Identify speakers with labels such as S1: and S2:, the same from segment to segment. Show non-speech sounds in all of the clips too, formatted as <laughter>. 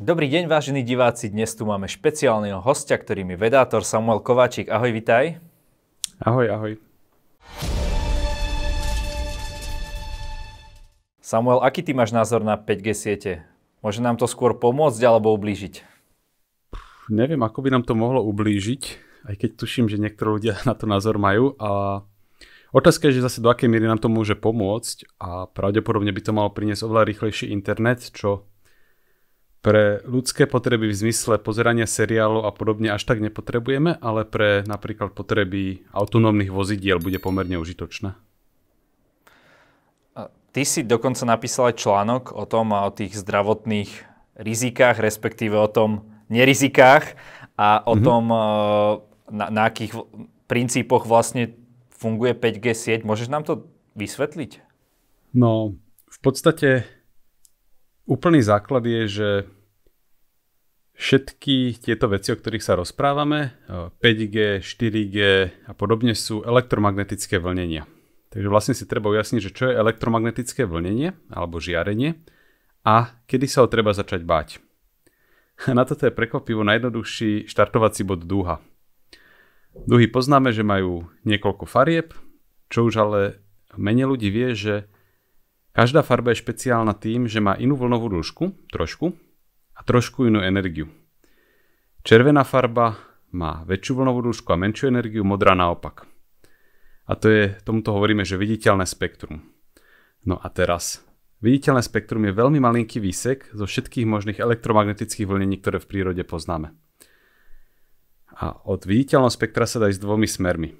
S1: Dobrý deň, vážení diváci. Dnes tu máme špeciálneho hostia, ktorým je vedátor Samuel Kováčik. Ahoj, vitaj.
S2: Ahoj, ahoj.
S1: Samuel, aký ty máš názor na 5G siete? Môže nám to skôr pomôcť alebo ublížiť?
S2: Neviem, ako by nám to mohlo ublížiť, aj keď tuším, že niektorí ľudia <laughs> na to názor majú. A otázka je, že zase do akej miery nám to môže pomôcť a pravdepodobne by to malo priniesť oveľa rýchlejší internet, čo pre ľudské potreby v zmysle pozerania seriálov a podobne až tak nepotrebujeme, ale pre napríklad potreby autonómnych vozidiel bude pomerne užitočné.
S1: Ty si dokonca napísal aj článok o tom a o tých zdravotných rizikách, respektíve o tom nerizikách a o mm-hmm. tom, e, na, na akých princípoch vlastne funguje 5G sieť. Môžeš nám to vysvetliť?
S2: No, v podstate Úplný základ je, že všetky tieto veci, o ktorých sa rozprávame, 5G, 4G a podobne sú elektromagnetické vlnenia. Takže vlastne si treba ujasniť, že čo je elektromagnetické vlnenie alebo žiarenie a kedy sa ho treba začať báť. <laughs> Na toto je prekvapivo najjednoduchší štartovací bod dúha. Dúhy poznáme, že majú niekoľko farieb, čo už ale menej ľudí vie, že Každá farba je špeciálna tým, že má inú vlnovú dĺžku, trošku, a trošku inú energiu. Červená farba má väčšiu vlnovú dĺžku a menšiu energiu, modrá naopak. A to je, tomuto hovoríme, že viditeľné spektrum. No a teraz, viditeľné spektrum je veľmi malinký výsek zo všetkých možných elektromagnetických vlnení, ktoré v prírode poznáme. A od viditeľného spektra sa dá ísť dvomi smermi.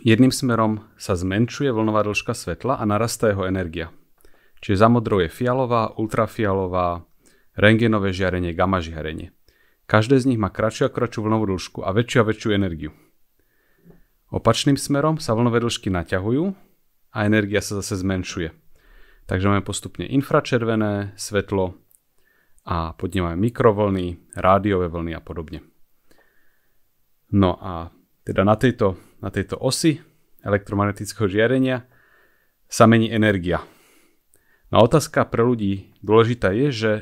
S2: Jedným smerom sa zmenšuje vlnová dĺžka svetla a narastá jeho energia. Čiže za modrou je fialová, ultrafialová, rengenové žiarenie, gamma žiarenie. Každé z nich má kratšiu a kratšiu vlnovú dĺžku a väčšiu a väčšiu energiu. Opačným smerom sa vlnové dĺžky naťahujú a energia sa zase zmenšuje. Takže máme postupne infračervené svetlo a pod ním máme mikrovlny, rádiové vlny a podobne. No a teda na tejto na tejto osi elektromagnetického žiarenia sa mení energia. No a otázka pre ľudí dôležitá je, že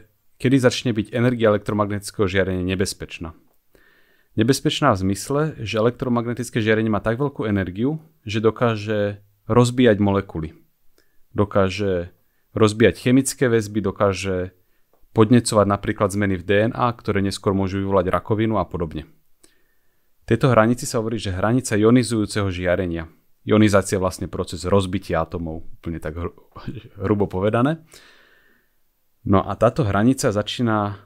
S2: kedy začne byť energia elektromagnetického žiarenia nebezpečná. Nebezpečná v zmysle, že elektromagnetické žiarenie má tak veľkú energiu, že dokáže rozbíjať molekuly. Dokáže rozbíjať chemické väzby, dokáže podnecovať napríklad zmeny v DNA, ktoré neskôr môžu vyvolať rakovinu a podobne. Tejto hranici sa hovorí, že hranica ionizujúceho žiarenia. Ionizácia je vlastne proces rozbitia atomov, úplne tak hru, <laughs> hrubo povedané. No a táto hranica začína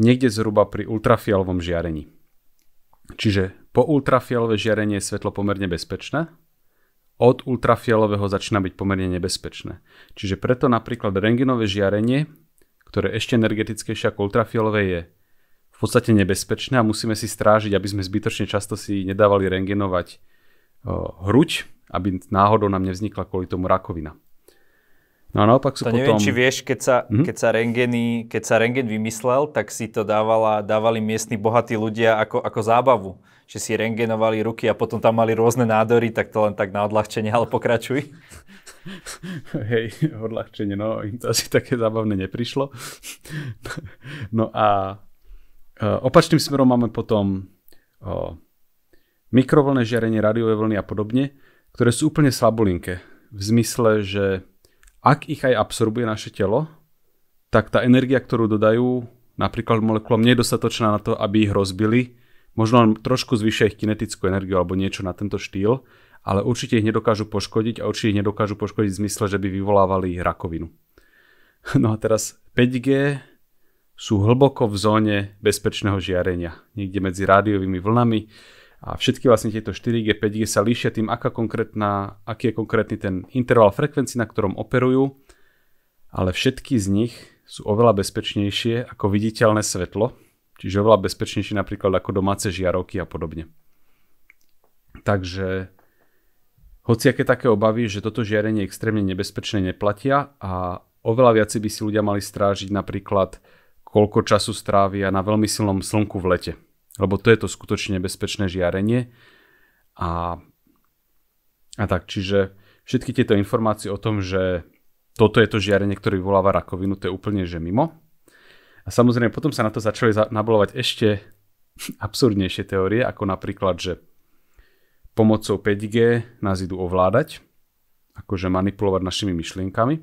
S2: niekde zhruba pri ultrafialovom žiarení. Čiže po ultrafialové žiarenie je svetlo pomerne bezpečné, od ultrafialového začína byť pomerne nebezpečné. Čiže preto napríklad rengenové žiarenie, ktoré ešte energetickejšie ako ultrafialové, je v podstate nebezpečné a musíme si strážiť, aby sme zbytočne často si nedávali rengenovať hruď, aby náhodou nám nevznikla kvôli tomu rakovina.
S1: No a naopak sú to potom... neviem, či vieš, keď sa, mm-hmm. keď, sa rengeny, keď sa rengen vymyslel, tak si to dávala, dávali miestni bohatí ľudia ako, ako zábavu. Že si rengenovali ruky a potom tam mali rôzne nádory, tak to len tak na odľahčenie, ale pokračuj. <laughs>
S2: Hej, odľahčenie, no im to asi také zábavné neprišlo. <laughs> No a Eh, opačným smerom máme potom o, mikrovlné žiarenie, rádiové vlny a podobne, ktoré sú úplne slabolinké. V zmysle, že ak ich aj absorbuje naše telo, tak tá energia, ktorú dodajú napríklad molekulom, nie je dostatočná na to, aby ich rozbili. Možno len trošku zvyšia ich kinetickú energiu alebo niečo na tento štýl, ale určite ich nedokážu poškodiť a určite ich nedokážu poškodiť v zmysle, že by vyvolávali rakovinu. <laughs> No a teraz 5G sú hlboko v zóne bezpečného žiarenia, niekde medzi rádiovými vlnami a všetky vlastne tieto 4G, 5G sa líšia tým, aká konkrétna, aký je konkrétny ten interval frekvencií, na ktorom operujú, ale všetky z nich sú oveľa bezpečnejšie ako viditeľné svetlo, čiže oveľa bezpečnejšie napríklad ako domáce žiarovky a podobne. Takže hoci aké také obavy, že toto žiarenie je extrémne nebezpečné, neplatia a oveľa viacej by si ľudia mali strážiť napríklad koľko času strávia na veľmi silnom slnku v lete. Lebo to je to skutočne nebezpečné žiarenie. A, a tak, čiže všetky tieto informácie o tom, že toto je to žiarenie, ktoré vyvoláva rakovinu, to je úplne že mimo. A samozrejme potom sa na to začali nabolovať ešte <laughs> absurdnejšie teórie, ako napríklad, že pomocou 5G nás idú ovládať, akože manipulovať našimi myšlienkami.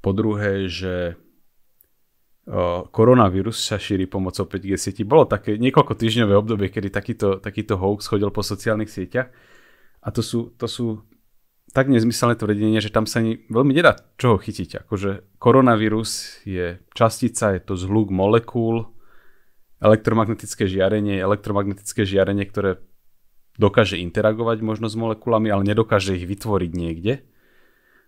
S2: Po druhé, že koronavírus sa šíri pomocou 5G sieti. Bolo také niekoľko týždňové obdobie, kedy takýto, takýto hoax chodil po sociálnych sieťach. A to sú, to sú tak nezmyselné tvrdenie, že tam sa ani veľmi nedá čoho chytiť. Akože koronavírus je častica, je to zhluk molekúl, elektromagnetické žiarenie, elektromagnetické žiarenie, ktoré dokáže interagovať možno s molekulami, ale nedokáže ich vytvoriť niekde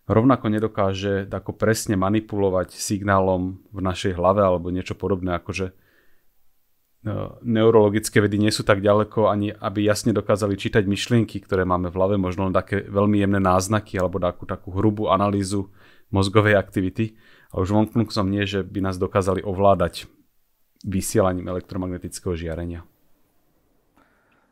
S2: rovnako nedokáže ako presne manipulovať signálom v našej hlave alebo niečo podobné, akože neurologické vedy nie sú tak ďaleko ani aby jasne dokázali čítať myšlienky, ktoré máme v hlave, možno len také veľmi jemné náznaky alebo takú, takú hrubú analýzu mozgovej aktivity. A už som nie, že by nás dokázali ovládať vysielaním elektromagnetického žiarenia.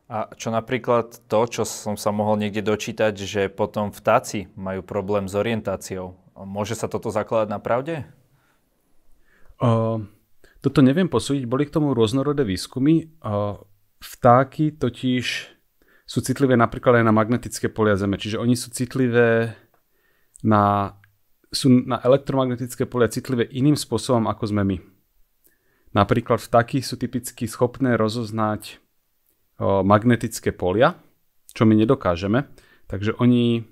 S1: A čo napríklad to, čo som sa mohol niekde dočítať, že potom vtáci majú problém s orientáciou. Môže sa toto zakladať na pravde?
S2: Uh, toto neviem posúdiť. Boli k tomu rôznorodé výskumy. Uh, vtáky totiž sú citlivé napríklad aj na magnetické polia Zeme. Čiže oni sú citlivé na, sú na elektromagnetické polia citlivé iným spôsobom, ako sme my. Napríklad vtáky sú typicky schopné rozoznať magnetické polia, čo my nedokážeme. Takže oni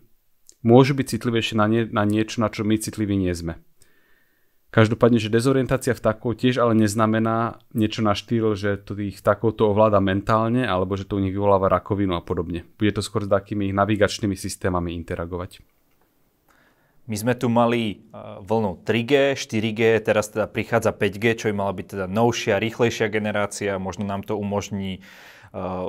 S2: môžu byť citlivejšie na, nie, na niečo, na čo my citliví nie sme. Každopádne, že dezorientácia vtákov tiež ale neznamená niečo na štýl, že to tých vtákov to ovláda mentálne, alebo že to u nich vyvoláva rakovinu a podobne. Bude to skôr s takými navigačnými systémami interagovať.
S1: My sme tu mali vlnu 3G, 4G, teraz teda prichádza 5G, čo by mala byť teda novšia, rýchlejšia generácia. Možno nám to umožní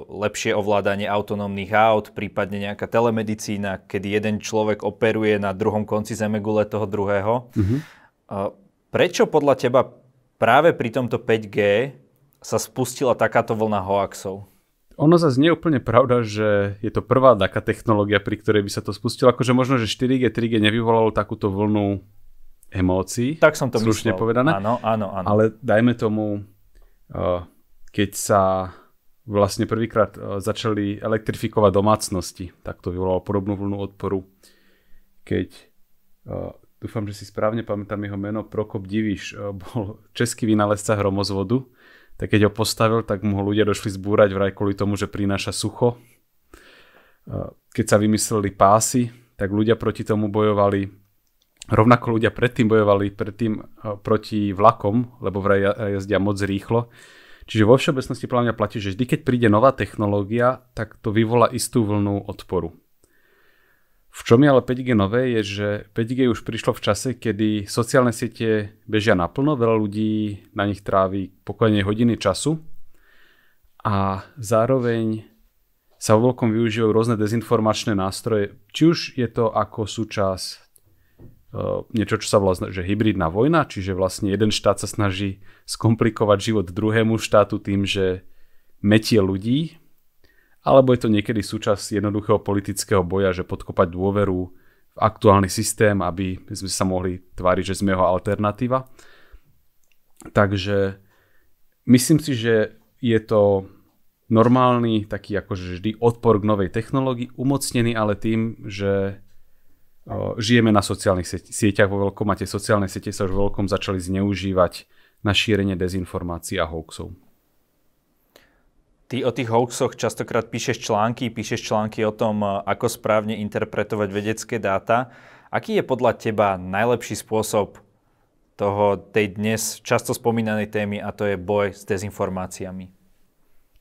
S1: lepšie ovládanie autonómnych aut, prípadne nejaká telemedicína, kedy jeden človek operuje na druhom konci zemegule toho druhého. Mm-hmm. Prečo podľa teba práve pri tomto 5G sa spustila takáto vlna hoaxov?
S2: Ono zase nie je úplne pravda, že je to prvá taká technológia, pri ktorej by sa to spustilo. Akože možno, že 4G, 3G nevyvolalo takúto vlnu emócií.
S1: Tak som to
S2: slušne
S1: myslel.
S2: povedané.
S1: Áno, áno, áno.
S2: Ale dajme tomu, eh, keď sa vlastne prvýkrát e, začali elektrifikovať domácnosti. Tak to vyvolalo podobnú vlnu odporu. Keď, uh, dúfam, že si správne pamätám jeho meno, Prokop Diviš, uh, bol český vynálezca hromozvodu, tak keď ho postavil, tak mu ho ľudia došli zbúrať vraj kvôli tomu, že prináša sucho. Keď sa vymysleli pásy, tak ľudia proti tomu bojovali. Rovnako ľudia predtým bojovali predtým proti vlakom, lebo vraj jazdia moc rýchlo Čiže vo všeobecnosti podľa mňa platí, že vždy, keď príde nová technológia, tak to vyvolá istú vlnu odporu. V čom je ale 5G nové, je, že 5G už prišlo v čase, kedy sociálne siete bežia naplno, veľa ľudí na nich trávi pokojne hodiny času a zároveň sa vo veľkom využívajú rôzne dezinformačné nástroje, či už je to ako súčasť niečo, čo sa volá že hybridná vojna, čiže vlastne jeden štát sa snaží skomplikovať život druhému štátu tým, že metie ľudí, alebo je to niekedy súčasť jednoduchého politického boja, že podkopať dôveru v aktuálny systém, aby sme sa mohli tváriť, že sme jeho alternatíva. Takže myslím si, že je to normálny taký akože vždy odpor k novej technológii, umocnený ale tým, že žijeme na sociálnych sieťach vo veľkom a tie sociálne siete sa už vo veľkom začali zneužívať na šírenie dezinformácií a hoaxov.
S1: Ty o tých hoaxoch častokrát píšeš články, píšeš články o tom, ako správne interpretovať vedecké dáta. Aký je podľa teba najlepší spôsob toho, tej dnes často spomínanej témy a to je boj s dezinformáciami?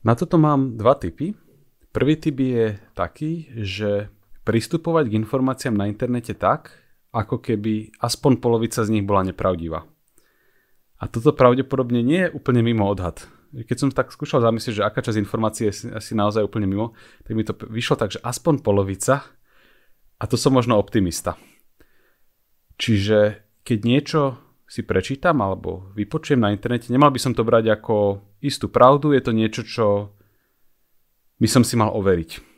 S2: Na toto mám dva typy. Prvý typ je taký, že pristupovať k informáciám na internete tak, ako keby aspoň polovica z nich bola nepravdivá. A toto pravdepodobne nie je úplne mimo odhad. Keď som tak skúšal zamyslieť, že aká časť informácie je asi naozaj úplne mimo, tak mi to vyšlo tak, že aspoň polovica a to som možno optimista. Čiže keď niečo si prečítam alebo vypočujem na internete, nemal by som to brať ako istú pravdu, je to niečo, čo by som si mal overiť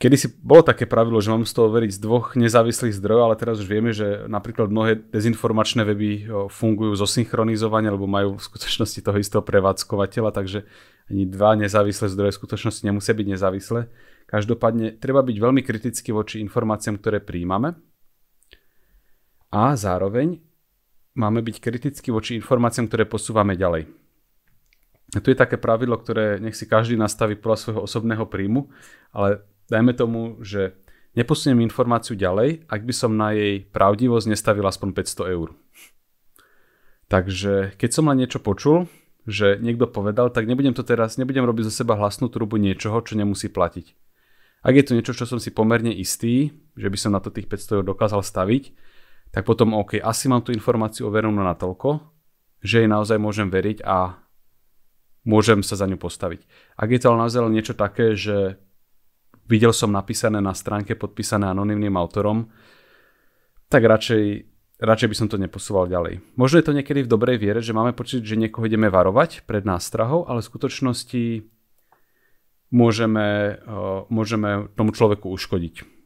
S2: Kedy si bolo také pravidlo, že mám z toho veriť z dvoch nezávislých zdrojov, ale teraz už vieme, že napríklad mnohé dezinformačné weby fungujú zosynchronizovane, lebo majú v skutočnosti toho istého prevádzkovateľa, takže ani dva nezávislé zdroje v skutočnosti nemusia byť nezávislé. Každopádne treba byť veľmi kritický voči informáciám, ktoré príjmame a zároveň máme byť kritickí voči informáciám, ktoré posúvame ďalej. A tu je také pravidlo, ktoré nech si každý nastaví podľa svojho osobného príjmu, ale dajme tomu, že neposuniem informáciu ďalej, ak by som na jej pravdivosť nestavil aspoň 500 eur. Takže keď som len niečo počul, že niekto povedal, tak nebudem to teraz, nebudem robiť zo seba hlasnú trubu niečoho, čo nemusí platiť. Ak je to niečo, čo som si pomerne istý, že by som na to tých 500 eur dokázal staviť, tak potom OK, asi mám tú informáciu overenú natoľko, že jej naozaj môžem veriť a môžem sa za ňu postaviť. Ak je to ale naozaj niečo také, že videl som napísané na stránke podpísané anonymným autorom, tak radšej, radšej by som to neposúval ďalej. Možno je to niekedy v dobrej viere, že máme pocit, že niekoho ideme varovať pred nástrahou, ale v skutočnosti môžeme, môžeme tomu človeku uškodiť.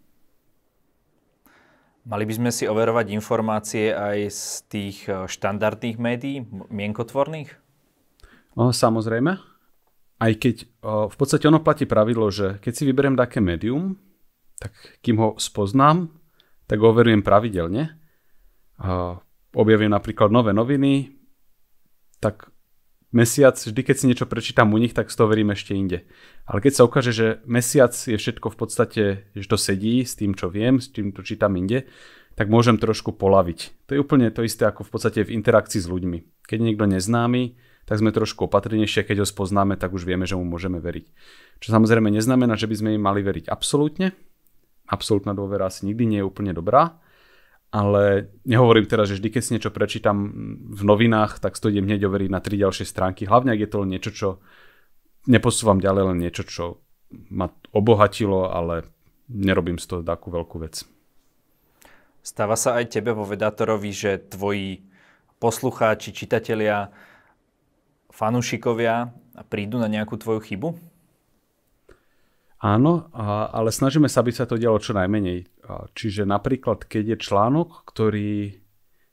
S1: Mali by sme si overovať informácie aj z tých štandardných médií, mienkotvorných?
S2: No, samozrejme aj keď v podstate ono platí pravidlo, že keď si vyberiem také médium, tak kým ho spoznám, tak ho overujem pravidelne. Objavím napríklad nové noviny, tak mesiac, vždy keď si niečo prečítam u nich, tak toho verím ešte inde. Ale keď sa ukáže, že mesiac je všetko v podstate, že to sedí s tým, čo viem, s tým, čo čítam inde, tak môžem trošku polaviť. To je úplne to isté ako v podstate v interakcii s ľuďmi. Keď niekto neznámy, tak sme trošku opatrnejšie, keď ho spoznáme, tak už vieme, že mu môžeme veriť. Čo samozrejme neznamená, že by sme im mali veriť absolútne. Absolútna dôvera asi nikdy nie je úplne dobrá, ale nehovorím teraz, že vždy, keď si niečo prečítam v novinách, tak to idem hneď overiť na tri ďalšie stránky. Hlavne, ak je to niečo, čo neposúvam ďalej, len niečo, čo ma obohatilo, ale nerobím z toho takú veľkú vec.
S1: Stáva sa aj tebe vo vedátorovi, že tvoji poslucháči, čitatelia fanúšikovia prídu na nejakú tvoju chybu?
S2: Áno, ale snažíme sa, aby sa to dialo čo najmenej. Čiže napríklad, keď je článok, ktorý,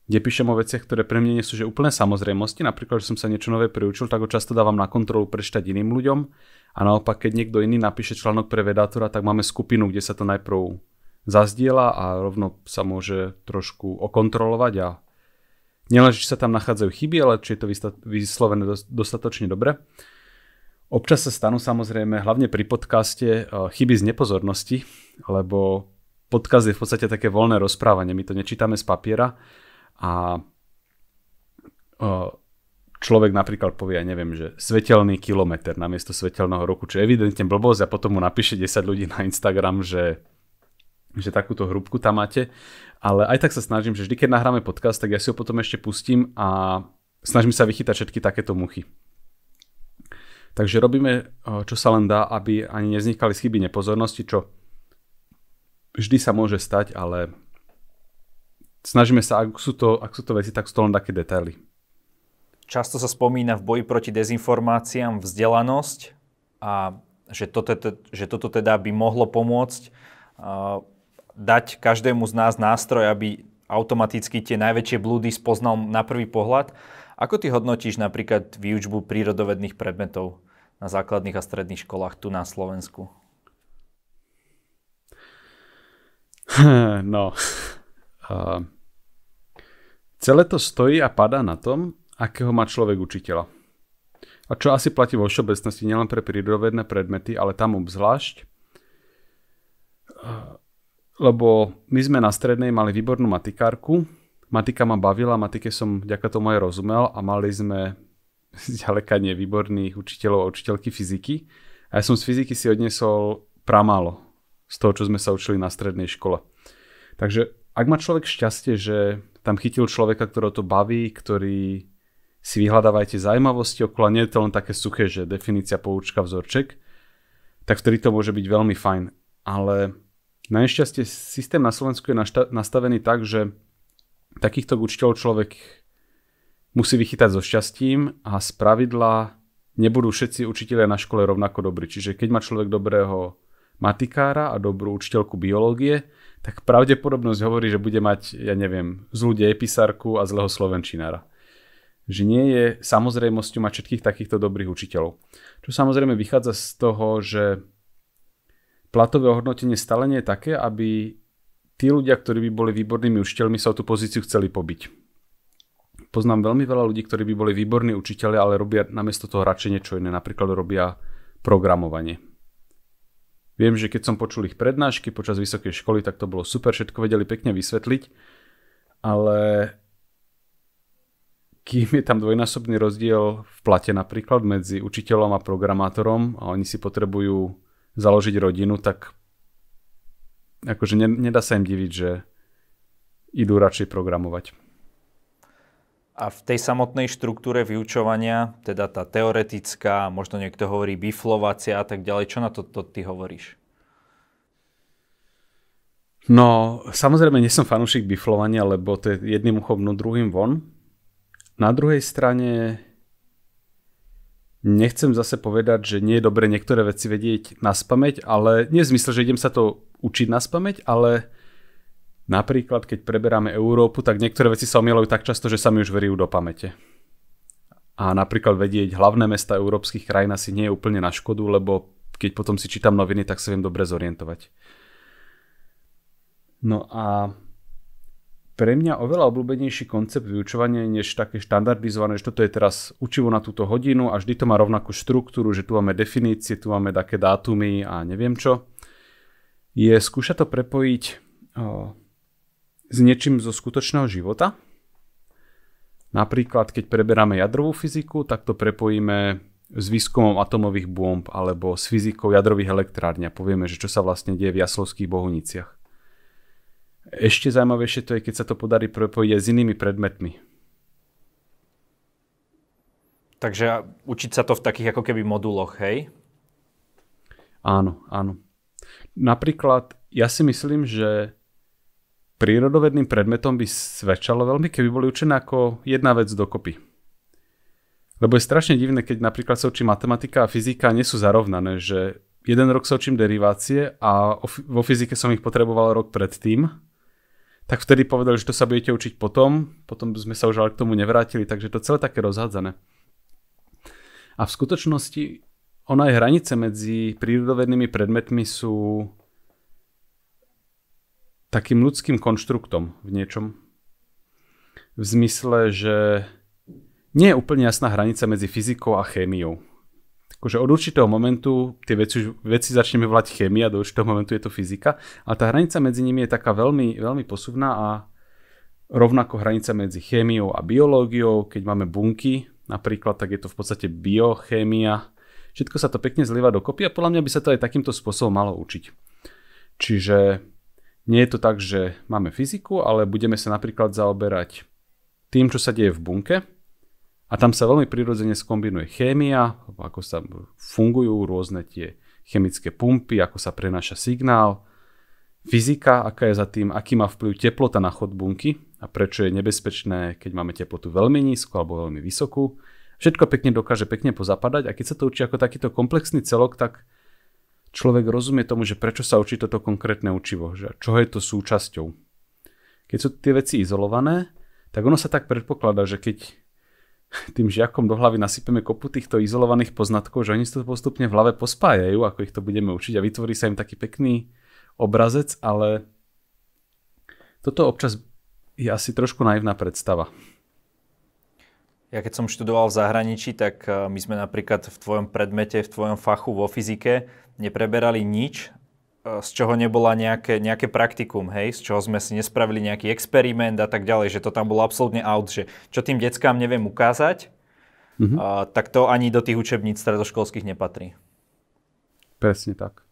S2: kde píšem o veciach, ktoré pre mňa nie sú že úplne samozrejmosti, napríklad, že som sa niečo nové priučil, tak ho často dávam na kontrolu prečítať iným ľuďom. A naopak, keď niekto iný napíše článok pre vedátora, tak máme skupinu, kde sa to najprv zazdiela a rovno sa môže trošku okontrolovať a Nielen, či sa tam nachádzajú chyby, ale či je to vyslovené dostatočne dobre. Občas sa stanú samozrejme, hlavne pri podcaste, eh, chyby z nepozornosti, lebo podcast je v podstate také voľné rozprávanie. My to nečítame z papiera a eh, človek napríklad povie, ja neviem, že svetelný kilometr namiesto svetelného roku, čo je evidentne blbosť a potom mu napíše 10 ľudí na Instagram, že že takúto hrúbku tam máte. Ale aj tak sa snažím, že vždy, keď nahráme podcast, tak ja si ho potom ešte pustím a snažím sa vychytať všetky takéto muchy. Takže robíme, čo sa len dá, aby ani nevznikali chyby nepozornosti, čo vždy sa môže stať, ale snažíme sa, ak sú to, ak sú to veci, tak sú to len také detaily.
S1: Často sa spomína v boji proti dezinformáciám vzdelanosť a že toto, že toto teda by mohlo pomôcť dať každému z nás nástroj, aby automaticky tie najväčšie blúdy spoznal na prvý pohľad. Ako ty hodnotíš napríklad výučbu prírodovedných predmetov na základných a stredných školách tu na Slovensku? <laughs>
S2: No, uh, <laughs> celé to stojí a padá na tom, akého má človek učiteľa. A čo asi platí vo všeobecnosti nielen pre prírodovedné predmety, ale tam obzvlášť. Uh, lebo my sme na strednej mali výbornú matikárku, matika ma bavila, matike som vďaka tomu aj rozumel a mali sme <laughs> zďaleka nie výborných učiteľov a učiteľky fyziky. A ja som z fyziky si odniesol pramálo z toho, čo sme sa učili na strednej škole. Takže ak má človek šťastie, že tam chytil človeka, ktorého to baví, ktorý si vyhľadáva aj tie zaujímavosti okolo, nie je to len také suché, že definícia, poučka, vzorček, tak vtedy to môže byť veľmi fajn. Ale na nešťastie systém na Slovensku je nastavený tak, že takýchto učiteľov človek musí vychytať so šťastím a z pravidla nebudú všetci učiteľia na škole rovnako dobrí. Čiže keď má človek dobrého matikára a dobrú učiteľku biológie, tak pravdepodobnosť hovorí, že bude mať, ja neviem, zlú dejepisárku a zlého slovenčinára. Že nie je samozrejmosťou mať všetkých takýchto dobrých učiteľov. Čo samozrejme vychádza z toho, že platové ohodnotenie stále nie je také, aby tí ľudia, ktorí by boli výbornými učiteľmi, sa o tú pozíciu chceli pobiť. Poznám veľmi veľa ľudí, ktorí by boli výborní učiteľi, ale robia namiesto toho radšej niečo iné. Napríklad robia programovanie Viem, že keď som počul ich prednášky počas vysokej školy, tak to bolo super, všetko vedeli pekne vysvetliť, ale kým je tam dvojnásobný rozdiel v plate napríklad medzi učiteľom a programátorom a oni si potrebujú založiť rodinu, tak akože nedá sa im diviť, že idú radšej programovať.
S1: A v tej samotnej štruktúre vyučovania, teda tá teoretická, možno niekto hovorí biflovácia a tak ďalej, čo na to, to ty hovoríš?
S2: No, samozrejme, nie som fanúšik biflovania, lebo to je jedným uchom, no druhým von. Na druhej strane nechcem zase povedať, že nie je dobre niektoré veci vedieť na spameť, ale nie v zmysle, že idem sa to učiť na spameť, ale napríklad keď preberáme Európu, tak niektoré veci sa omielajú tak často, že sa mi už verijú do pamäte. A napríklad vedieť hlavné mesta európskych krajín asi nie je úplne na škodu, lebo keď potom si čítam noviny, tak sa viem dobre zorientovať. No a pre mňa oveľa obľúbenejší koncept vyučovania než také štandardizované, že toto je teraz učivo na túto hodinu a vždy to má rovnakú štruktúru, že tu máme definície, tu máme také dátumy a neviem čo, je skúšať to prepojiť o, s niečím zo skutočného života. Napríklad, keď preberáme jadrovú fyziku, tak to prepojíme s výskumom atomových bomb alebo s fyzikou jadrových elektrární a povieme, že čo sa vlastne deje v Jaslovských bohuniciach. Ešte zaujímavejšie to je, keď sa to podarí prepojiť aj s inými predmetmi.
S1: Takže učiť sa to v takých ako keby moduloch, hej?
S2: Áno, áno. Napríklad, ja si myslím, že prírodovedným predmetom by svedčalo veľmi, keby boli učené ako jedna vec dokopy. Lebo je strašne divné, keď napríklad sa učí matematika a fyzika nie sú zarovnané, že jeden rok sa učím derivácie a vo fyzike som ich potreboval rok predtým tak vtedy povedali, že to sa budete učiť potom, potom sme sa už ale k tomu nevrátili, takže to celé také rozhádzané. A v skutočnosti ona aj hranice medzi prírodovednými predmetmi sú takým ľudským konštruktom v niečom. V zmysle, že nie je úplne jasná hranica medzi fyzikou a chémiou akože od určitého momentu tie veci, veci začneme volať chémia, do určitého momentu je to fyzika, a tá hranica medzi nimi je taká veľmi, veľmi posuvná a rovnako hranica medzi chémiou a biológiou, keď máme bunky napríklad, tak je to v podstate biochémia. Všetko sa to pekne zlieva dokopy a podľa mňa by sa to aj takýmto spôsobom malo učiť. Čiže nie je to tak, že máme fyziku, ale budeme sa napríklad zaoberať tým, čo sa deje v bunke, a tam sa veľmi prirodzene skombinuje chémia, ako sa fungujú rôzne tie chemické pumpy, ako sa prenáša signál, fyzika, aká je za tým, aký má vplyv teplota na chod bunky a prečo je nebezpečné, keď máme teplotu veľmi nízku alebo veľmi vysokú. Všetko pekne dokáže pekne pozapadať a keď sa to učí ako takýto komplexný celok, tak človek rozumie tomu, že prečo sa učí toto konkrétne učivo, že čo je to súčasťou. Keď sú tie veci izolované, tak ono sa tak predpokladá, že keď tým žiakom do hlavy nasypeme kopu týchto izolovaných poznatkov, že oni si to postupne v hlave pospájajú, ako ich to budeme učiť a vytvorí sa im taký pekný obrazec, ale toto občas je asi trošku naivná predstava.
S1: Ja keď som študoval v zahraničí, tak eh, my sme napríklad v tvojom predmete, v tvojom fachu vo fyzike nepreberali nič z čoho nebola nejaké, nejaké praktikum, hej, z čoho sme si nespravili nejaký experiment a tak ďalej, že to tam bolo absolútne out, že čo tým deckám neviem ukázať, mm-hmm. a, tak to ani do tých učebníc stredoškolských nepatrí.
S2: Presne tak.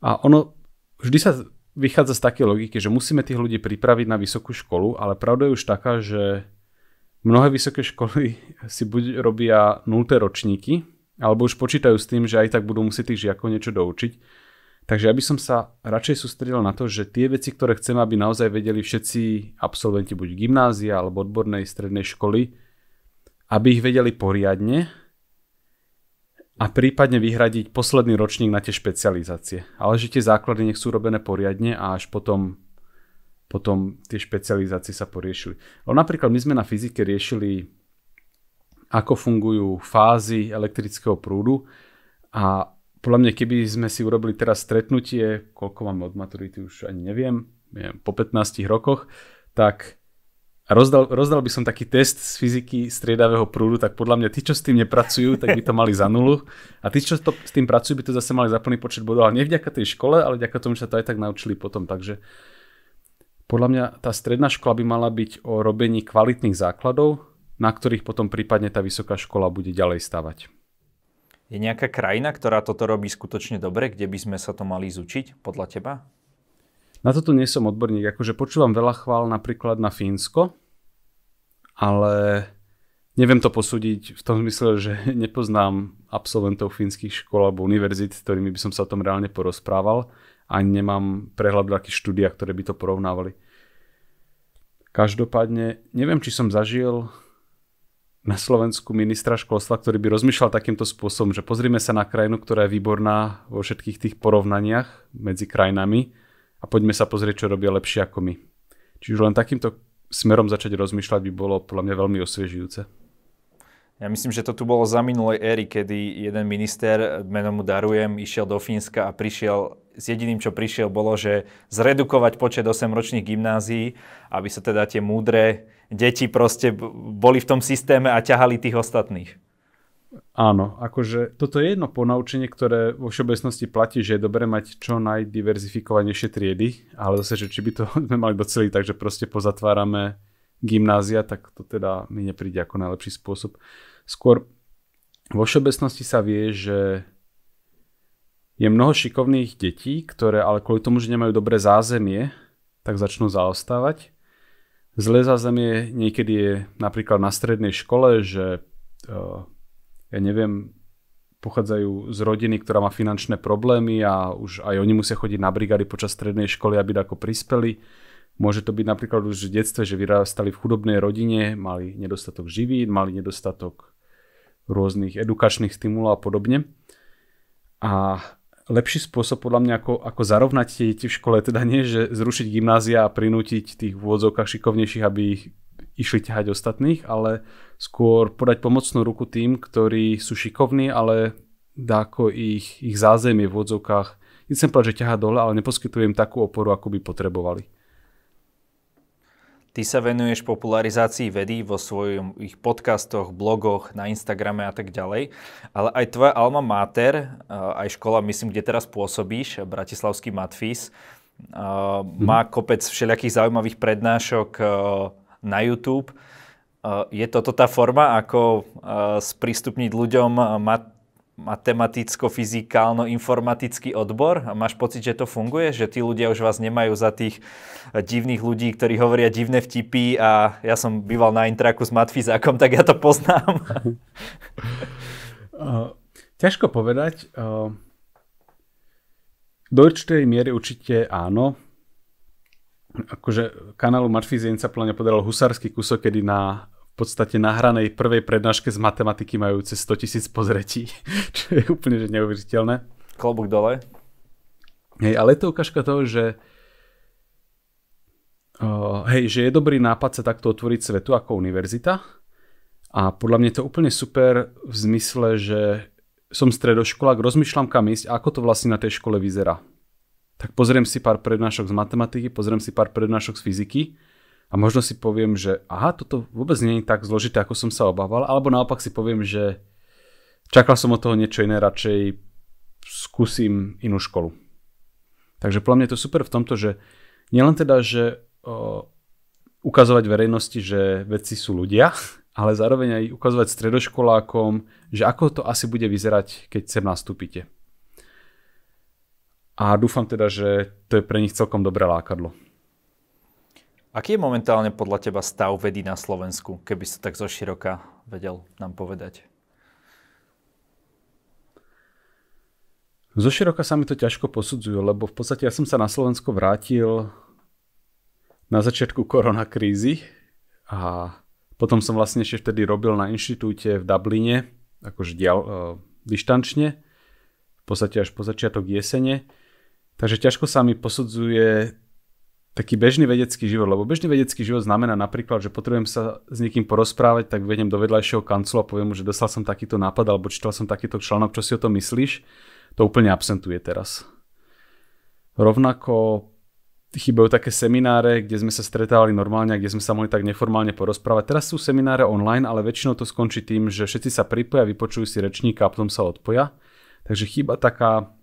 S2: A ono vždy sa vychádza z také logiky, že musíme tých ľudí pripraviť na vysokú školu, ale pravda je už taká, že mnohé vysoké <laughs> školy si buď robia nulté ročníky, alebo už počítajú s tým, že aj tak budú musieť tých žiakov niečo doučiť Takže ja by som sa radšej sústredil na to, že tie veci, ktoré chceme, aby naozaj vedeli všetci absolventi buď gymnázia alebo odbornej strednej školy, aby ich vedeli poriadne a prípadne vyhradiť posledný ročník na tie špecializácie. Ale že tie základy nech sú robené poriadne a až potom, potom tie špecializácie sa poriešili. No napríklad my sme na fyzike riešili, ako fungujú fázy elektrického prúdu a podľa mňa, keby sme si urobili teraz stretnutie, koľko máme od maturity, už ani neviem, neviem po 15 rokoch, tak rozdal, rozdal by som taký test z fyziky striedavého prúdu, tak podľa mňa tí, čo s tým nepracujú, tak by to mali za nulu. A tí, čo to, s tým pracujú, by to zase mali za plný počet bodov. Ale nie vďaka tej škole, ale vďaka tomu, že sa to aj tak naučili potom. Takže podľa mňa tá stredná škola by mala byť o robení kvalitných základov, na ktorých potom prípadne tá vysoká škola bude ďalej stavať.
S1: Je nejaká krajina, ktorá toto robí skutočne dobre, kde by sme sa to mali izučiť podľa teba?
S2: Na toto nie som odborník, akože počúvam veľa chvál napríklad na Fínsko, ale neviem to posúdiť v tom zmysle, že <laughs> nepoznám absolventov fínskych škôl alebo univerzit, s ktorými by som sa o tom reálne porozprával a nemám prehľad o takých ktoré by to porovnávali. Každopádne, neviem, či som zažil na Slovensku ministra školstva, ktorý by rozmýšľal takýmto spôsobom, že pozrime sa na krajinu, ktorá je výborná vo všetkých tých porovnaniach medzi krajinami a poďme sa pozrieť, čo robia lepšie ako my. Čiže len takýmto smerom začať rozmýšľať by bolo podľa mňa veľmi osviežujúce.
S1: Ja myslím, že to tu bolo za minulej éry, kedy jeden minister, menom mu darujem, išiel do Fínska a prišiel, s jediným, čo prišiel, bolo, že zredukovať počet 8-ročných gymnázií, aby sa teda tie múdre deti proste boli v tom systéme a ťahali tých ostatných.
S2: Áno, akože toto je jedno ponaučenie, ktoré vo všeobecnosti platí, že je dobré mať čo najdiverzifikovanejšie triedy, ale zase, že či by to <laughs> sme mali doceliť tak, že proste pozatvárame gymnázia, tak to teda mi nepríde ako najlepší spôsob. Skôr vo všeobecnosti sa vie, že je mnoho šikovných detí, ktoré ale kvôli tomu, že nemajú dobré zázemie, tak začnú zaostávať. Zlé zázemie niekedy je napríklad na strednej škole, že uh, ja neviem, pochádzajú z rodiny, ktorá má finančné problémy a už aj oni musia chodiť na brigády počas strednej školy, aby ako prispeli. Môže to byť napríklad už v detstve, že vyrastali v chudobnej rodine, mali nedostatok živín, mali nedostatok rôznych edukačných stimulov a podobne. A lepší spôsob podľa mňa, ako, ako zarovnať tie deti v škole, teda nie, že zrušiť gymnázia a prinútiť tých vôdzovkách šikovnejších, aby ich išli ťahať ostatných, ale skôr podať pomocnú ruku tým, ktorí sú šikovní, ale dáko ich, ich zázemie v odzokách. Nechcem povedať, že ťaha dole, ale neposkytujem takú oporu, ako by potrebovali.
S1: Ty sa venuješ popularizácii vedy vo svojich podcastoch, blogoch, na Instagrame a tak ďalej, ale aj tvoja alma mater, aj škola, myslím, kde teraz pôsobíš, Bratislavský Matfis, mhm. má kopec všelijakých zaujímavých prednášok na YouTube. Je toto tá forma, ako sprístupniť ľuďom mat- matematicko-fyzikálno-informatický odbor? A máš pocit, že to funguje? Že tí ľudia už vás nemajú za tých divných ľudí, ktorí hovoria divné vtipy a ja som býval na intraku s matfizákom, tak ja to poznám. <laughs>
S2: ťažko povedať. do určitej miery určite áno akože kanálu Marfizien sa plne podaral husársky kúsok, kedy na podstate nahranej prvej prednáške z matematiky majú cez 100 tisíc pozretí, <laughs> čo je úplne že neuveriteľné.
S1: Klobúk dole.
S2: Hej, ale je to ukážka toho, že uh, hej, že je dobrý nápad sa takto otvoriť svetu ako univerzita a podľa mňa je to úplne super v zmysle, že som stredoškolák, rozmýšľam kam ísť a ako to vlastne na tej škole vyzerá tak pozriem si pár prednášok z matematiky, pozriem si pár prednášok z fyziky a možno si poviem, že aha, toto vôbec nie je tak zložité, ako som sa obával, alebo naopak si poviem, že čakal som od toho niečo iné, radšej skúsim inú školu. Takže podľa mňa je to super v tomto, že nielen teda, že o, ukazovať verejnosti, že vedci sú ľudia, <laughs> ale zároveň aj ukazovať stredoškolákom, že ako to asi bude vyzerať, keď sem nastúpite a dúfam teda, že to je pre nich celkom dobré lákadlo.
S1: Aký je momentálne podľa teba stav vedy na Slovensku, keby sa tak zo široka vedel nám povedať?
S2: Zo široka sa mi to ťažko posudzujú, lebo v podstate ja som sa na Slovensko vrátil na začiatku koronakrízy a potom som vlastne ešte vtedy robil na inštitúte v Dubline, akože dial, dištančne, v podstate až po začiatok jesene. Takže ťažko sa mi posudzuje taký bežný vedecký život, lebo bežný vedecký život znamená napríklad, že potrebujem sa s niekým porozprávať, tak vedem do vedľajšieho kanclu a poviem mu, že dostal som takýto nápad alebo čítal som takýto článok, čo si o tom myslíš, to úplne absentuje teraz. Rovnako chýbajú také semináre, kde sme sa stretávali normálne kde sme sa mohli tak neformálne porozprávať. Teraz sú semináre online, ale väčšinou to skončí tým, že všetci sa pripoja, vypočujú si rečníka a potom sa odpoja. Takže chýba taká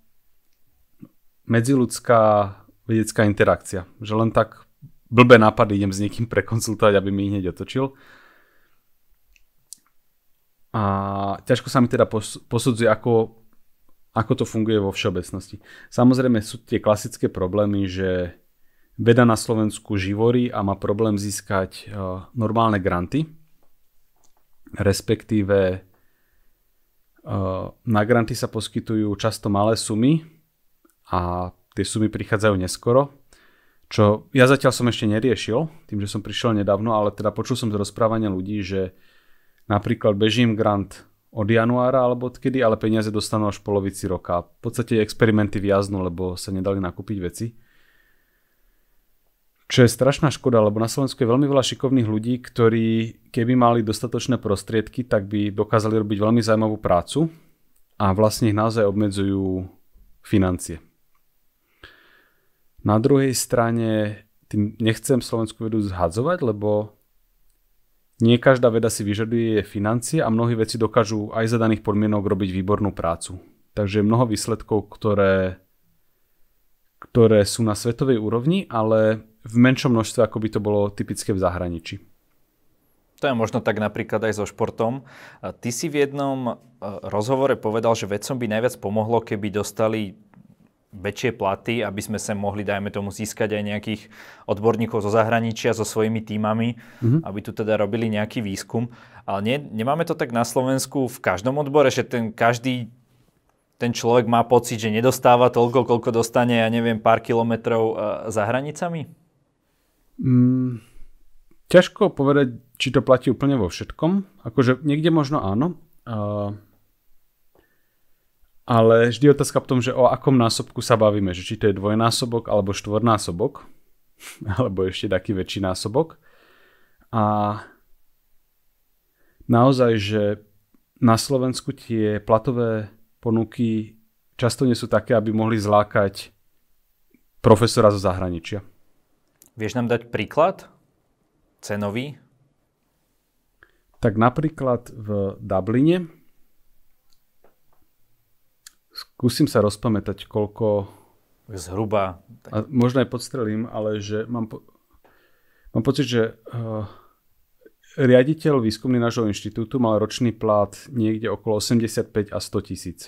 S2: medziludská vedecká interakcia. Že len tak blbé nápady idem s niekým prekonzultovať, aby mi ich hneď otočil. A ťažko sa mi teda posudzuje, ako, ako to funguje vo všeobecnosti. Samozrejme sú tie klasické problémy, že veda na Slovensku živorí a má problém získať uh, normálne granty, respektíve uh, na granty sa poskytujú často malé sumy a tie sumy prichádzajú neskoro, čo ja zatiaľ som ešte neriešil, tým, že som prišiel nedávno, ale teda počul som z rozprávania ľudí, že napríklad bežím grant od januára alebo odkedy, ale peniaze dostanú až v polovici roka. V podstate experimenty viaznú, lebo sa nedali nakúpiť veci. Čo je strašná škoda, lebo na Slovensku je veľmi veľa šikovných ľudí, ktorí keby mali dostatočné prostriedky, tak by dokázali robiť veľmi zaujímavú prácu a vlastne ich naozaj obmedzujú financie. Na druhej strane tým nechcem slovenskú vedu zhadzovať, lebo nie každá veda si vyžaduje financie a mnohé veci dokážu aj za daných podmienok robiť výbornú prácu. Takže mnoho výsledkov, ktoré, ktoré sú na svetovej úrovni, ale v menšom množstve, ako by to bolo typické v zahraničí.
S1: To je možno tak napríklad aj so športom. Ty si v jednom e, rozhovore povedal, že vedcom by najviac pomohlo, keby dostali väčšie platy, aby sme sa mohli, dajme tomu, získať aj nejakých odborníkov zo zahraničia so svojimi týmami, mm-hmm. aby tu teda robili nejaký výskum. Ale nie, nemáme to tak na Slovensku v každom odbore, že ten každý ten človek má pocit, že nedostáva toľko, koľko dostane, ja neviem, pár kilometrov uh, za hranicami?
S2: Mm, ťažko povedať, či to platí úplne vo všetkom. Akože niekde možno áno. Uh, ale vždy je otázka v tom, že o akom násobku sa bavíme, že či to je dvojnásobok alebo štvornásobok, <laughs> alebo ešte taký väčší násobok. A naozaj, že na Slovensku tie platové ponuky často nie sú také, aby mohli zlákať profesora zo zahraničia.
S1: Vieš nám dať príklad? Cenový?
S2: Tak napríklad v Dubline Skúsim sa rozpamätať, koľko...
S1: Zhruba.
S2: A možno aj podstrelím, ale že mám, po... mám pocit, že uh, riaditeľ výskumný nášho inštitútu mal ročný plat niekde okolo 85 a 100 tisíc.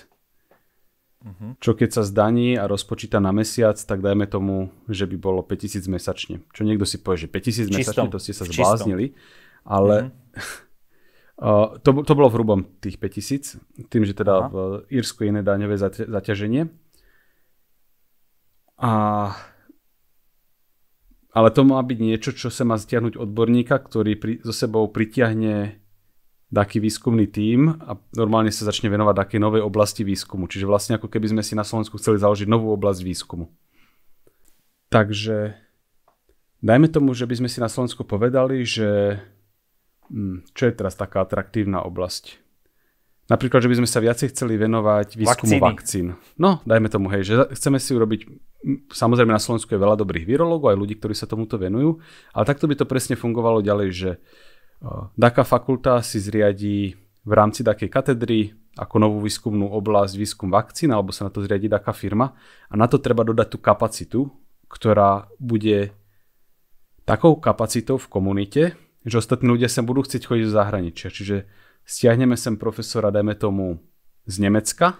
S2: Uh-huh. Čo keď sa zdaní a rozpočíta na mesiac, tak dajme tomu, že by bolo 5000 mesačne. Čo niekto si povie, že 5000 mesačne, to ste sa zbláznili. Ale uh-huh. <laughs> Uh, to, to bolo v hrubom tých 5000, tým, že teda Aha. v Írsku je iné daňové zaťaženie. A, ale to má byť niečo, čo sa má stiahnuť odborníka, ktorý pri, so sebou pritiahne taký výskumný tím a normálne sa začne venovať takej novej oblasti výskumu. Čiže vlastne ako keby sme si na Slovensku chceli založiť novú oblasť výskumu. Takže dajme tomu, že by sme si na Slovensku povedali, že čo je teraz taká atraktívna oblasť? Napríklad, že by sme sa viacej chceli venovať výskumu vakcín. No, dajme tomu, hej, že chceme si urobiť, samozrejme na Slovensku je veľa dobrých virológov, aj ľudí, ktorí sa tomuto venujú, ale takto by to presne fungovalo ďalej, že taká fakulta si zriadí v rámci takej katedry ako novú výskumnú oblasť výskum vakcín, alebo sa na to zriadi taká firma a na to treba dodať tú kapacitu, ktorá bude takou kapacitou v komunite, že ostatní ľudia sem budú chcieť chodiť do zahraničia. Čiže stiahneme sem profesora, dajme tomu, z Nemecka,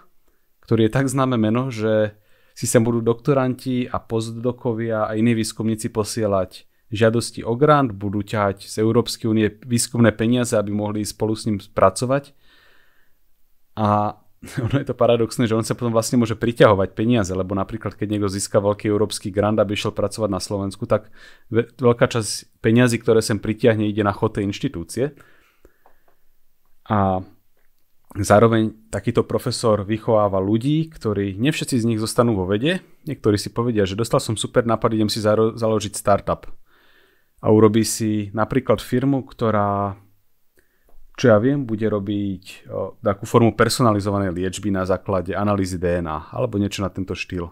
S2: ktorý je tak známe meno, že si sem budú doktoranti a postdokovia a iní výskumníci posielať žiadosti o grant, budú ťahať z Európskej únie výskumné peniaze, aby mohli spolu s ním pracovať. A <laughs> ono je to paradoxné, že on sa potom vlastne môže priťahovať peniaze, lebo napríklad keď niekto získa veľký európsky grant, aby išiel pracovať na Slovensku, tak veľká časť peniazy, ktoré sem pritiahne, ide na chod tej inštitúcie. A Zároveň takýto profesor vychováva ľudí, ktorí nevšetci z nich zostanú vo vede. Niektorí si povedia, že dostal som super nápad, idem si založiť startup. A urobí si napríklad firmu, ktorá, čo ja viem, bude robiť takú formu personalizovanej liečby na základe analýzy DNA alebo niečo na tento štýl.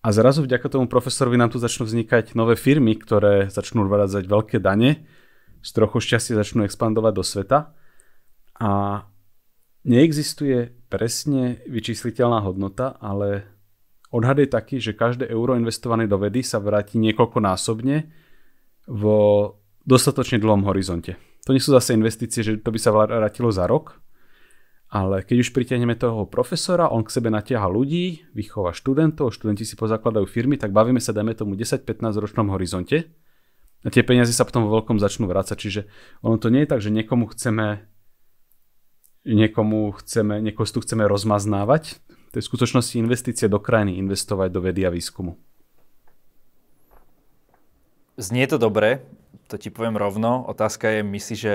S2: A zrazu vďaka tomu profesorovi nám tu začnú vznikať nové firmy, ktoré začnú odvádzať veľké dane, z trochu šťastia začnú expandovať do sveta. A Neexistuje presne vyčísliteľná hodnota, ale odhad je taký, že každé euro investované do vedy sa vráti niekoľkonásobne vo dostatočne dlhom horizonte. To nie sú zase investície, že to by sa vrátilo za rok, ale keď už pritiahneme toho profesora, on k sebe natiaha ľudí, vychová študentov, študenti si pozakladajú firmy, tak bavíme sa, dajme tomu 10-15 ročnom horizonte a tie peniaze sa potom vo veľkom začnú vrácať. Čiže ono to nie je tak, že niekomu chceme niekomu chceme, niekoho tu chceme rozmaznávať. To je v skutočnosti investície do krajiny, investovať do vedy a výskumu.
S1: Znie to dobre, to ti poviem rovno. Otázka je, myslíš, že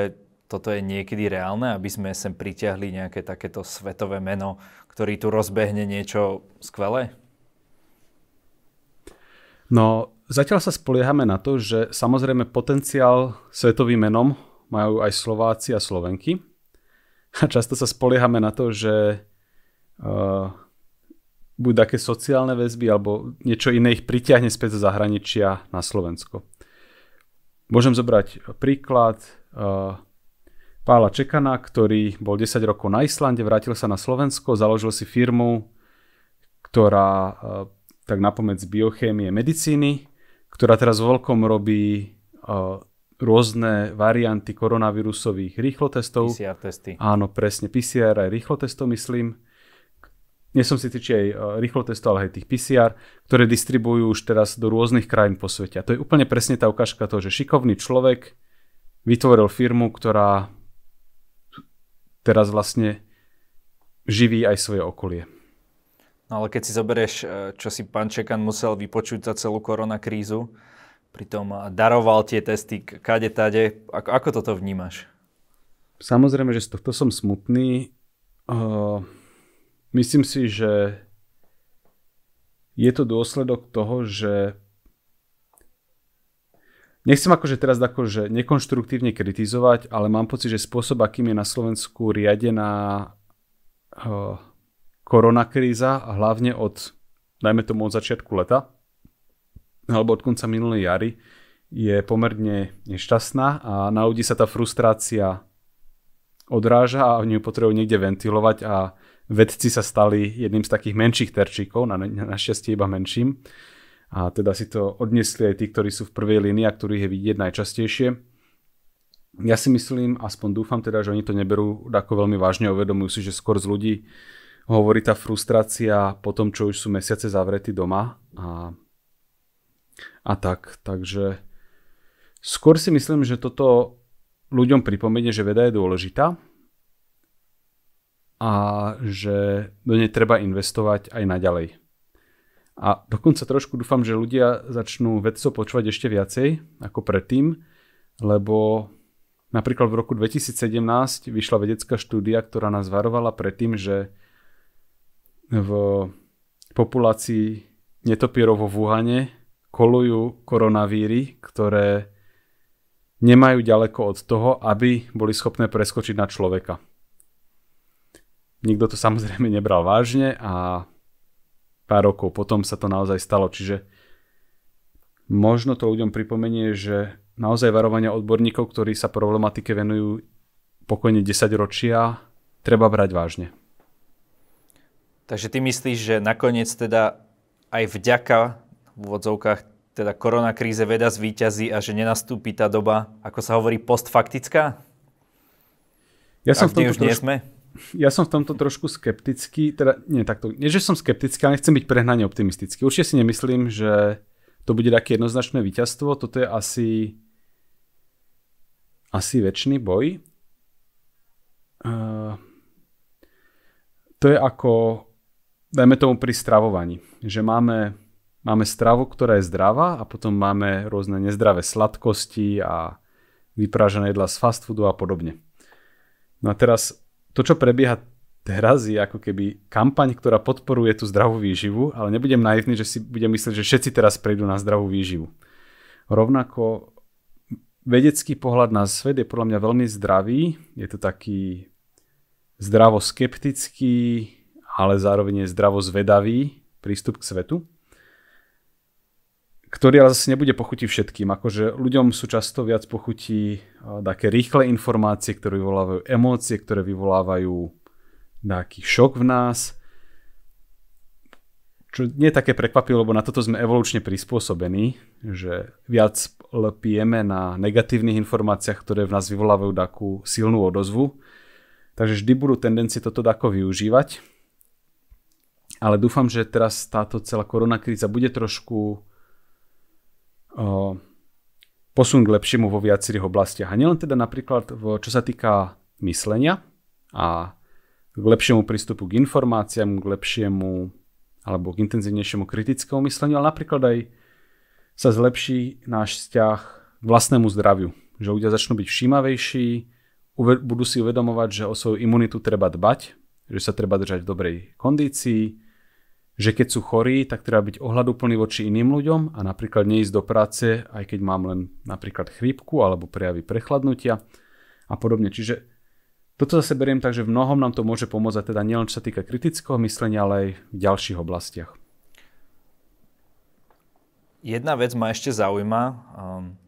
S1: toto je niekedy reálne, aby sme sem pritiahli nejaké takéto svetové meno, ktorý tu rozbehne niečo skvelé?
S2: No, zatiaľ sa spoliehame na to, že samozrejme potenciál svetovým menom majú aj Slováci a Slovenky. A často sa spoliehame na to, že uh, buď také sociálne väzby alebo niečo iné ich pritiahne späť zo zahraničia na Slovensko. Môžem zobrať príklad uh, Pála Čekana, ktorý bol 10 rokov na Islande, vrátil sa na Slovensko, založil si firmu, ktorá uh, tak napomed z biochémie medicíny, ktorá teraz vo veľkom robí uh, rôzne varianty koronavírusových rýchlotestov.
S1: PCR testy.
S2: Áno, presne, PCR aj rýchlotestov myslím. Nie som si či aj e, rýchlotestov, ale aj tých PCR, ktoré distribujú už teraz do rôznych krajín po svete. A to je úplne presne tá ukážka toho, že šikovný človek vytvoril firmu, ktorá teraz vlastne živí aj svoje okolie.
S1: No ale keď si zoberieš, e, čo si pán Čekan musel vypočuť za celú koronakrízu, pritom daroval tie testy kade tade. Ako, ako toto vnímaš?
S2: Samozrejme, že z tohto som smutný. Uh, myslím si, že je to dôsledok toho, že Nechcem akože teraz akože nekonštruktívne kritizovať, ale mám pocit, že spôsob, akým je na Slovensku riadená uh, koronakríza, hlavne od, dajme tomu od začiatku leta, alebo od konca minulej jary je pomerne nešťastná a na ľudí sa tá frustrácia odráža a oni ju potrebujú niekde ventilovať a vedci sa stali jedným z takých menších terčíkov, na, na našťastie iba menším. A teda si to odnesli aj tí, ktorí sú v prvej línii a ktorých je vidieť najčastejšie. Ja si myslím, aspoň dúfam teda, že oni to neberú ako veľmi vážne, uvedomujú si, že skôr z ľudí hovorí tá frustrácia po tom, čo už sú mesiace zavretí doma a a tak. Takže skôr si myslím, že toto ľuďom pripomenie, že veda je dôležitá a že do nej treba investovať aj naďalej. A dokonca trošku dúfam, že ľudia začnú vedcov počúvať ešte viacej ako predtým, lebo napríklad v roku 2017 vyšla vedecká štúdia, ktorá nás varovala pred tým, že v populácii netopierov vo Wuhane kolujú koronavíry, ktoré nemajú ďaleko od toho, aby boli schopné preskočiť na človeka. Nikto to samozrejme nebral vážne a pár rokov potom sa to naozaj stalo. Čiže možno to ľuďom pripomenie, že naozaj varovania odborníkov, ktorí sa problematike venujú pokojne 10 ročia, treba brať vážne.
S1: Takže ty myslíš, že nakoniec teda aj vďaka v úvodzovkách teda koronakríze veda zvíťazí a že nenastúpi tá doba, ako sa hovorí, postfaktická?
S2: Ja som, v tomto už trošku, nie sme? Ja som v tomto trošku skeptický, teda nie takto, nie že som skeptický, ale nechcem byť prehnane optimistický. Určite si nemyslím, že to bude také jednoznačné víťazstvo, toto je asi asi väčší boj. Uh, to je ako, dajme tomu pri stravovaní, že máme máme stravu, ktorá je zdravá a potom máme rôzne nezdravé sladkosti a vyprážené jedla z fast foodu a podobne. No a teraz to, čo prebieha teraz je ako keby kampaň, ktorá podporuje tú zdravú výživu, ale nebudem naivný, že si budem myslieť, že všetci teraz prejdú na zdravú výživu. Rovnako vedecký pohľad na svet je podľa mňa veľmi zdravý. Je to taký zdravo skeptický, ale zároveň je zdravo zvedavý prístup k svetu ktorý ale zase nebude pochutiť všetkým. Akože ľuďom sú často viac pochutí také rýchle informácie, ktoré vyvolávajú emócie, ktoré vyvolávajú nejaký šok v nás. Čo nie je také prekvapivé, lebo na toto sme evolučne prispôsobení, že viac pijeme na negatívnych informáciách, ktoré v nás vyvolávajú takú silnú odozvu. Takže vždy budú tendencie toto tako využívať. Ale dúfam, že teraz táto celá koronakríza bude trošku posun k lepšiemu vo viacerých oblastiach. A nielen teda napríklad, v, čo sa týka myslenia a k lepšiemu prístupu k informáciám, k lepšiemu alebo k intenzívnejšiemu kritickému mysleniu, ale napríklad aj sa zlepší náš vzťah k vlastnému zdraviu. Že ľudia začnú byť všímavejší, budú si uvedomovať, že o svoju imunitu treba dbať, že sa treba držať v dobrej kondícii, že keď sú chorí, tak treba byť ohľadúplný voči iným ľuďom a napríklad neísť do práce, aj keď mám len napríklad chrípku alebo prejavy prechladnutia a podobne. Čiže toto zase beriem tak, že v mnohom nám to môže pomôcť, a teda nielen čo sa týka kritického myslenia, ale aj v ďalších oblastiach.
S1: Jedna vec ma ešte zaujíma. Um,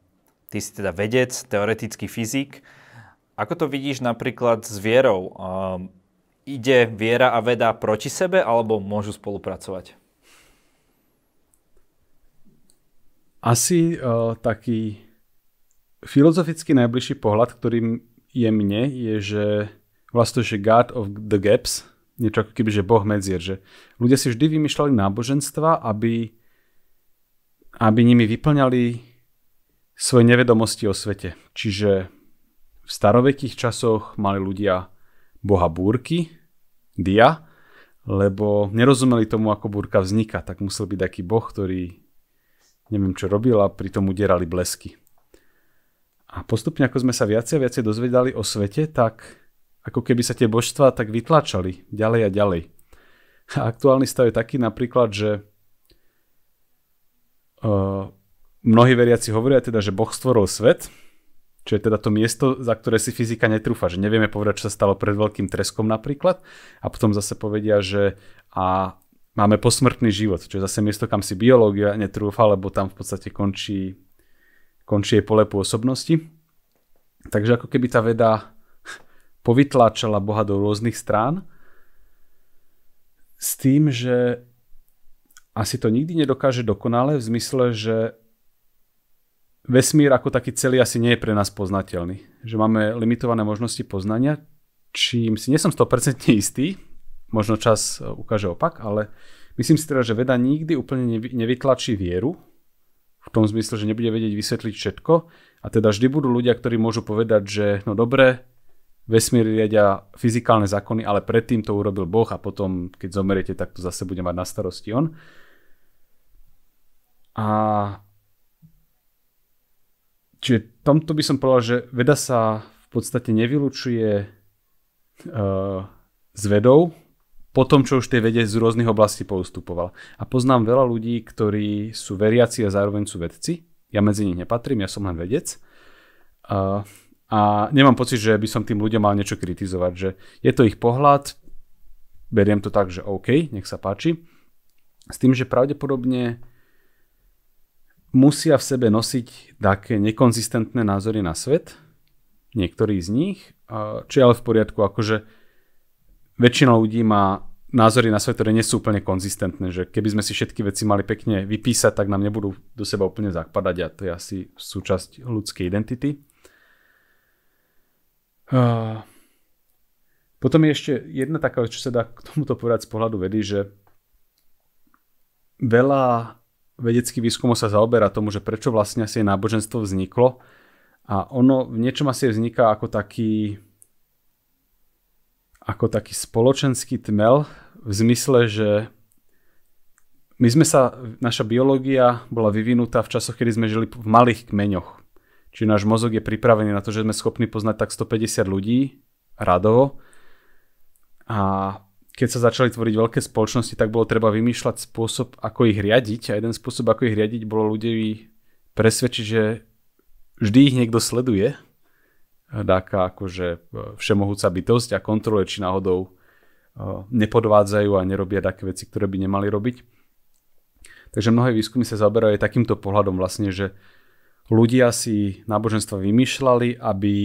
S1: ty si teda vedec, teoretický fyzik. Ako to vidíš napríklad s vierou? Um, ide viera a veda proti sebe, alebo môžu spolupracovať?
S2: Asi uh, taký filozoficky najbližší pohľad, ktorým je mne, je, že vlastne, že God of the Gaps, niečo ako keby, že Boh medzier, že ľudia si vždy vymýšľali náboženstva, aby, aby nimi vyplňali svoje nevedomosti o svete. Čiže v starovekých časoch mali ľudia boha búrky, dia, lebo nerozumeli tomu, ako búrka vzniká, tak musel byť taký boh, ktorý neviem čo robil a pritom udierali blesky. A postupne, ako sme sa viacej a viacej dozvedali o svete, tak ako keby sa tie božstva tak vytlačali ďalej a ďalej. A aktuálny stav je taký napríklad, že uh, mnohí veriaci hovoria teda, že Boh stvoril svet, čo je teda to miesto, za ktoré si fyzika netrúfa, že nevieme povedať, čo sa stalo pred veľkým treskom napríklad a potom zase povedia, že a máme posmrtný život, čo je zase miesto, kam si biológia netrúfa, lebo tam v podstate končí, končí jej pole pôsobnosti. Takže ako keby tá veda povytláčala Boha do rôznych strán s tým, že asi to nikdy nedokáže dokonale v zmysle, že vesmír ako taký celý asi nie je pre nás poznateľný. Že máme limitované možnosti poznania, čím si nie som 100% <laughs> istý, možno čas e, ukáže opak, ale myslím si teda, že veda nikdy úplne nevytlačí vieru, v tom zmysle, že nebude vedieť vysvetliť všetko a teda vždy budú ľudia, ktorí môžu povedať, že no dobre, vesmír riadia fyzikálne zákony, ale predtým to urobil Boh a potom, keď zomeriete, tak to zase bude mať na starosti on. A Čiže tomto by som povedal, že veda sa v podstate nevylučuje uh, s vedou po tom, čo už tie vede z rôznych oblastí poustupoval. A poznám veľa ľudí, ktorí sú veriaci a zároveň sú vedci. Ja medzi nich nepatrím, ja som len vedec. Uh, a nemám pocit, že by som tým ľuďom mal niečo kritizovať, že je to ich pohľad, beriem to tak, že OK, nech sa páči. S tým, že pravdepodobne musia v sebe nosiť také nekonzistentné názory na svet, niektorí z nich, čo je ale v poriadku, akože väčšina ľudí má názory na svet, ktoré nie sú úplne konzistentné, že keby sme si všetky veci mali pekne vypísať, tak nám nebudú do seba úplne zapadať a to je asi súčasť ľudskej identity. Potom je ešte jedna taká čo sa dá k tomuto povedať z pohľadu vedy, že veľa vedecký výskum sa zaoberá tomu, že prečo vlastne asi náboženstvo vzniklo. A ono v niečom asi vzniká ako taký ako taký spoločenský tmel v zmysle, že my sme sa, naša biológia bola vyvinutá v časoch, kedy sme žili v malých kmeňoch. Čiže náš mozog je pripravený na to, že sme schopní poznať tak 150 ľudí radovo. A keď sa začali tvoriť veľké spoločnosti, tak bolo treba vymýšľať spôsob, ako ich riadiť. A jeden spôsob, ako ich riadiť, bolo ľudí presvedčiť, že vždy ich niekto sleduje. Dáka akože e, všemohúca bytosť a kontroluje, či náhodou e, nepodvádzajú a nerobia také veci, ktoré by nemali robiť. Takže mnohé výskumy sa zaoberajú aj takýmto pohľadom vlastne, že ľudia si náboženstva vymýšľali, aby,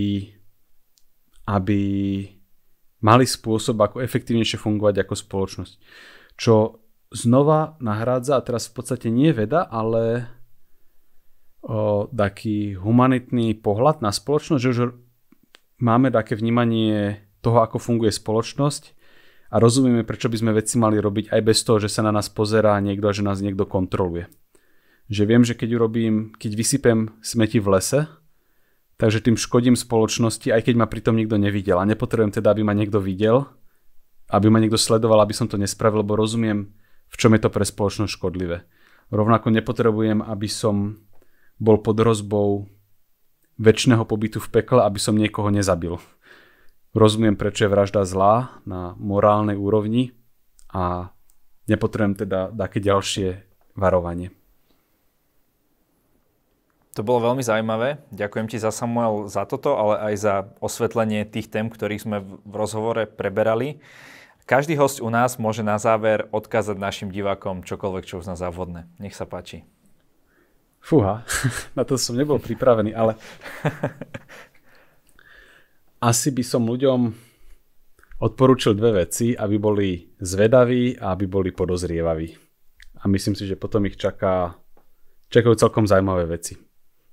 S2: aby mali spôsob, ako efektívnejšie fungovať ako spoločnosť. Čo znova nahrádza, a teraz v podstate nie veda, ale o, taký humanitný pohľad na spoločnosť, že už máme také vnímanie toho, ako funguje spoločnosť a rozumieme, prečo by sme veci mali robiť aj bez toho, že sa na nás pozerá niekto a že nás niekto kontroluje že viem, že keď urobím, keď vysypem smeti v lese, takže tým škodím spoločnosti, aj keď ma pritom nikto nevidel. A nepotrebujem teda, aby ma niekto videl, aby ma niekto sledoval, aby som to nespravil, lebo rozumiem, v čom je to pre spoločnosť škodlivé. Rovnako nepotrebujem, aby som bol pod hrozbou väčšného pobytu v pekle, aby som niekoho nezabil. Rozumiem, prečo je vražda zlá na morálnej úrovni a nepotrebujem teda také ďalšie varovanie.
S1: To bolo veľmi zaujímavé. Ďakujem ti za Samuel za toto, ale aj za osvetlenie tých tém, ktorých sme v rozhovore preberali. Každý host u nás môže na záver odkázať našim divákom čokoľvek, čo už na závodné. Nech sa páči.
S2: Fúha, <laughs> na to som nebol pripravený, ale <laughs> asi by som ľuďom odporúčil dve veci, aby boli zvedaví a aby boli podozrievaví. A myslím si, že potom ich čaká, čakajú celkom zaujímavé veci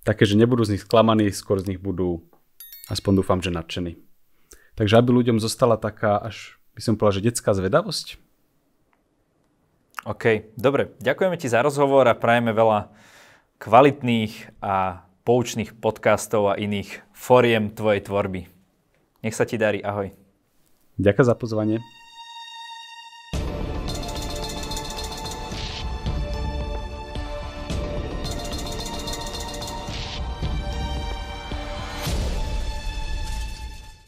S2: také, že nebudú z nich sklamaní, skôr z nich budú, aspoň dúfam, že nadšení. Takže aby ľuďom zostala taká až, by som povedal, že detská zvedavosť.
S1: OK, dobre. Ďakujeme ti za rozhovor a prajeme veľa kvalitných a poučných podcastov a iných foriem tvojej tvorby. Nech sa ti darí, ahoj.
S2: Ďakujem za pozvanie.